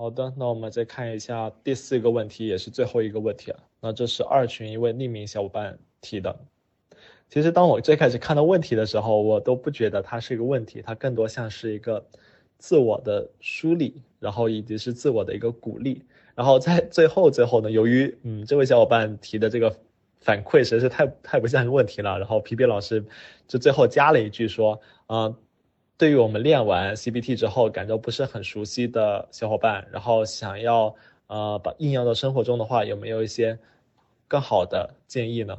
好的，那我们再看一下第四个问题，也是最后一个问题了。那这是二群一位匿名小伙伴提的。其实当我最开始看到问题的时候，我都不觉得它是一个问题，它更多像是一个自我的梳理，然后以及是自我的一个鼓励。然后在最后最后呢，由于嗯这位小伙伴提的这个反馈实在是太太不像个问题了，然后皮皮老师就最后加了一句说，啊。对于我们练完 CBT 之后感到不是很熟悉的小伙伴，然后想要呃把应用到生活中的话，有没有一些更好的建议呢？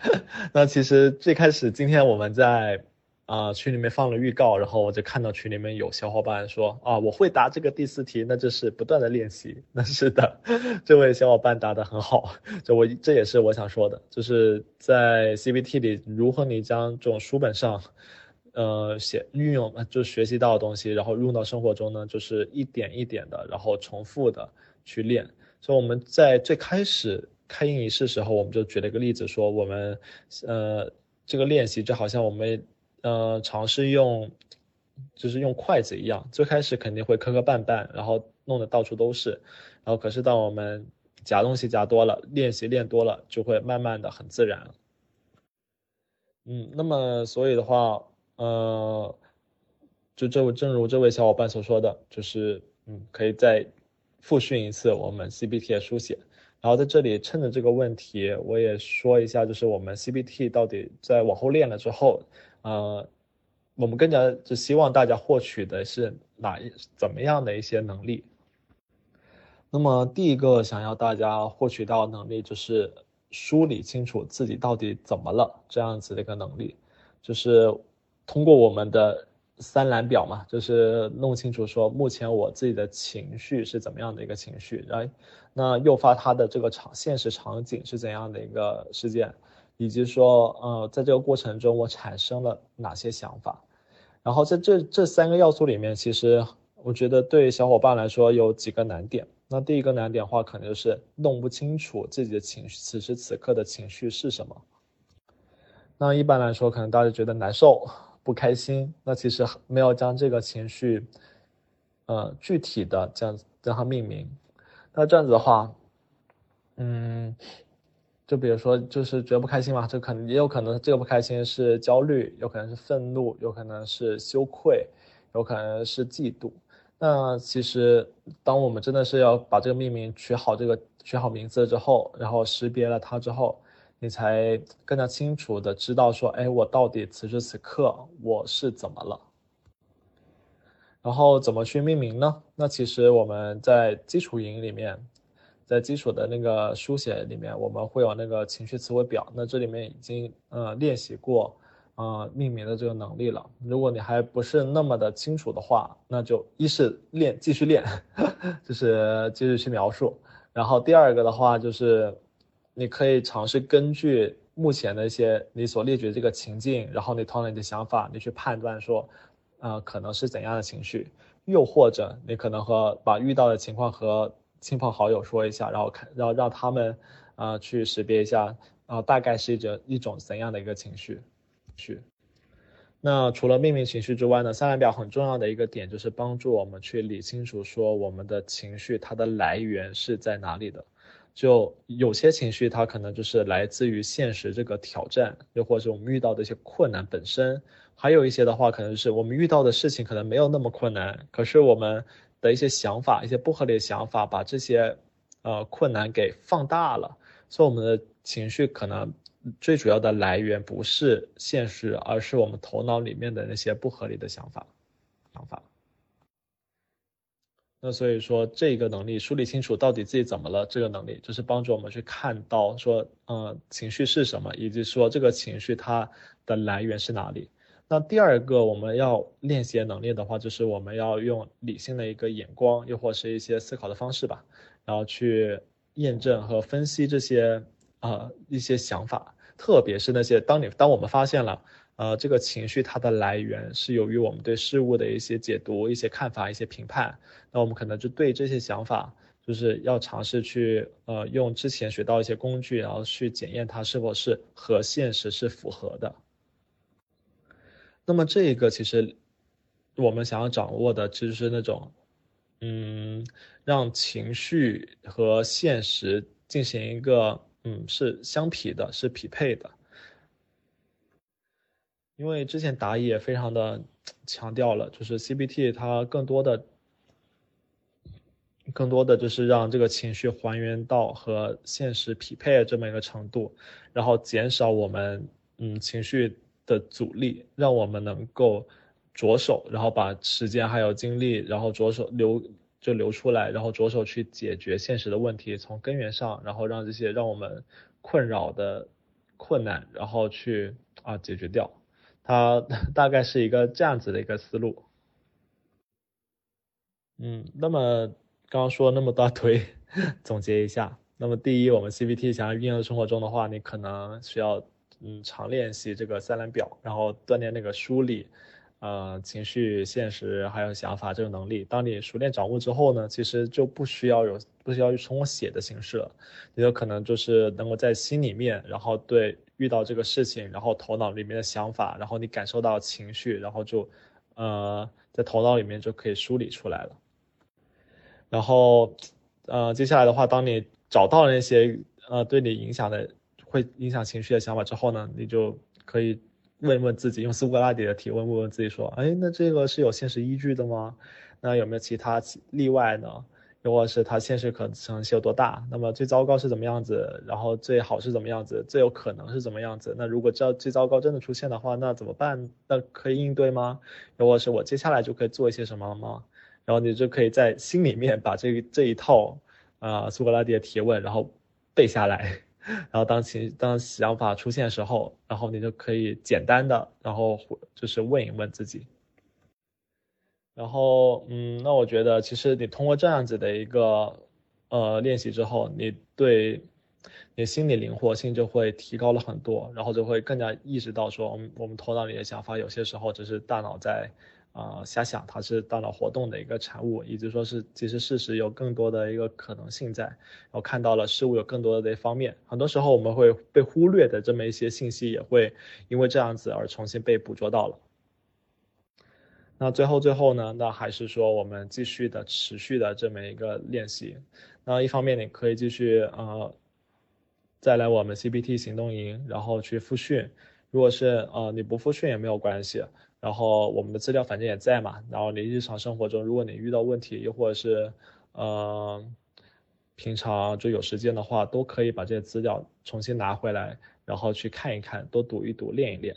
那其实最开始今天我们在啊群里面放了预告，然后我就看到群里面有小伙伴说啊我会答这个第四题，那就是不断的练习。那是的，这位小伙伴答的很好，就我这也是我想说的，就是在 CBT 里如何你将这种书本上。呃，写运用就学习到的东西，然后用到生活中呢，就是一点一点的，然后重复的去练。所以我们在最开始开营仪式时候，我们就举了一个例子，说我们呃这个练习就好像我们呃尝试用就是用筷子一样，最开始肯定会磕磕绊绊，然后弄得到处都是，然后可是当我们夹东西夹多了，练习练多了，就会慢慢的很自然。嗯，那么所以的话。呃，就这位，正如这位小伙伴所说的，就是嗯，可以再复训一次我们 CBT 的书写。然后在这里趁着这个问题，我也说一下，就是我们 CBT 到底在往后练了之后，呃，我们更加就希望大家获取的是哪一怎么样的一些能力。那么第一个想要大家获取到能力，就是梳理清楚自己到底怎么了这样子的一个能力，就是。通过我们的三栏表嘛，就是弄清楚说目前我自己的情绪是怎么样的一个情绪，然后那诱发他的这个场现实场景是怎样的一个事件，以及说呃在这个过程中我产生了哪些想法，然后在这这三个要素里面，其实我觉得对小伙伴来说有几个难点。那第一个难点的话，可能就是弄不清楚自己的情绪，此时此刻的情绪是什么。那一般来说，可能大家觉得难受。不开心，那其实没有将这个情绪，呃，具体的这样让它命名。那这样子的话，嗯，就比如说，就是觉得不开心嘛，这可能也有可能这个不开心是焦虑，有可能是愤怒，有可能是羞愧，有可能是嫉妒。那其实，当我们真的是要把这个命名取好，这个取好名字之后，然后识别了它之后。你才更加清楚的知道说，哎，我到底此时此刻我是怎么了？然后怎么去命名呢？那其实我们在基础营里面，在基础的那个书写里面，我们会有那个情绪词汇表。那这里面已经呃练习过呃命名的这个能力了。如果你还不是那么的清楚的话，那就一是练，继续练，就是继续去描述。然后第二个的话就是。你可以尝试根据目前的一些你所列举的这个情境，然后你通过你的想法，你去判断说，呃，可能是怎样的情绪，又或者你可能和把遇到的情况和亲朋好友说一下，然后看，然后让他们，呃，去识别一下，呃，大概是一种一种怎样的一个情绪，去。那除了命名情绪之外呢，三栏表很重要的一个点就是帮助我们去理清楚说我们的情绪它的来源是在哪里的。就有些情绪，它可能就是来自于现实这个挑战，又或者我们遇到的一些困难本身；还有一些的话，可能是我们遇到的事情可能没有那么困难，可是我们的一些想法、一些不合理的想法，把这些呃困难给放大了。所以我们的情绪可能最主要的来源不是现实，而是我们头脑里面的那些不合理的想法，想法。那所以说，这个能力梳理清楚到底自己怎么了，这个能力就是帮助我们去看到说，呃，情绪是什么，以及说这个情绪它的来源是哪里。那第二个我们要练习的能力的话，就是我们要用理性的一个眼光，又或是一些思考的方式吧，然后去验证和分析这些呃一些想法，特别是那些当你当我们发现了。呃，这个情绪它的来源是由于我们对事物的一些解读、一些看法、一些评判。那我们可能就对这些想法，就是要尝试去呃用之前学到一些工具，然后去检验它是否是和现实是符合的。那么这一个其实我们想要掌握的，其实是那种嗯，让情绪和现实进行一个，嗯，是相匹的，是匹配的。因为之前答疑也非常的强调了，就是 CBT 它更多的、更多的就是让这个情绪还原到和现实匹配的这么一个程度，然后减少我们嗯情绪的阻力，让我们能够着手，然后把时间还有精力，然后着手留就留出来，然后着手去解决现实的问题，从根源上，然后让这些让我们困扰的困难，然后去啊解决掉。它 大概是一个这样子的一个思路，嗯，那么刚刚说那么大堆，总结一下，那么第一，我们 CBT 想要运用生活中的话，你可能需要嗯常练习这个三栏表，然后锻炼那个梳理，呃，情绪、现实还有想法这个能力。当你熟练掌握之后呢，其实就不需要有不需要去通过写的形式了，你有可能就是能够在心里面，然后对。遇到这个事情，然后头脑里面的想法，然后你感受到情绪，然后就，呃，在头脑里面就可以梳理出来了。然后，呃，接下来的话，当你找到了那些呃对你影响的、会影响情绪的想法之后呢，你就可以问问自己，用苏格拉底的提问问问自己说：，哎，那这个是有现实依据的吗？那有没有其他例外呢？又或是它现实可能性有多大？那么最糟糕是怎么样子？然后最好是怎么样子？最有可能是怎么样子？那如果这最糟糕真的出现的话，那怎么办？那可以应对吗？又或是我接下来就可以做一些什么了吗？然后你就可以在心里面把这这一套啊苏格拉底的提问，然后背下来，然后当情当想法出现的时候，然后你就可以简单的，然后就是问一问自己。然后，嗯，那我觉得其实你通过这样子的一个呃练习之后，你对你心理灵活性就会提高了很多，然后就会更加意识到说，我们我们头脑里的想法有些时候只是大脑在啊瞎想，它是大脑活动的一个产物，以及说是其实事实有更多的一个可能性在，然后看到了事物有更多的这方面，很多时候我们会被忽略的这么一些信息也会因为这样子而重新被捕捉到了。那最后最后呢？那还是说我们继续的持续的这么一个练习。那一方面你可以继续呃，再来我们 CBT 行动营，然后去复训。如果是呃你不复训也没有关系，然后我们的资料反正也在嘛。然后你日常生活中，如果你遇到问题，又或者是呃平常就有时间的话，都可以把这些资料重新拿回来，然后去看一看，多读一读，练一练。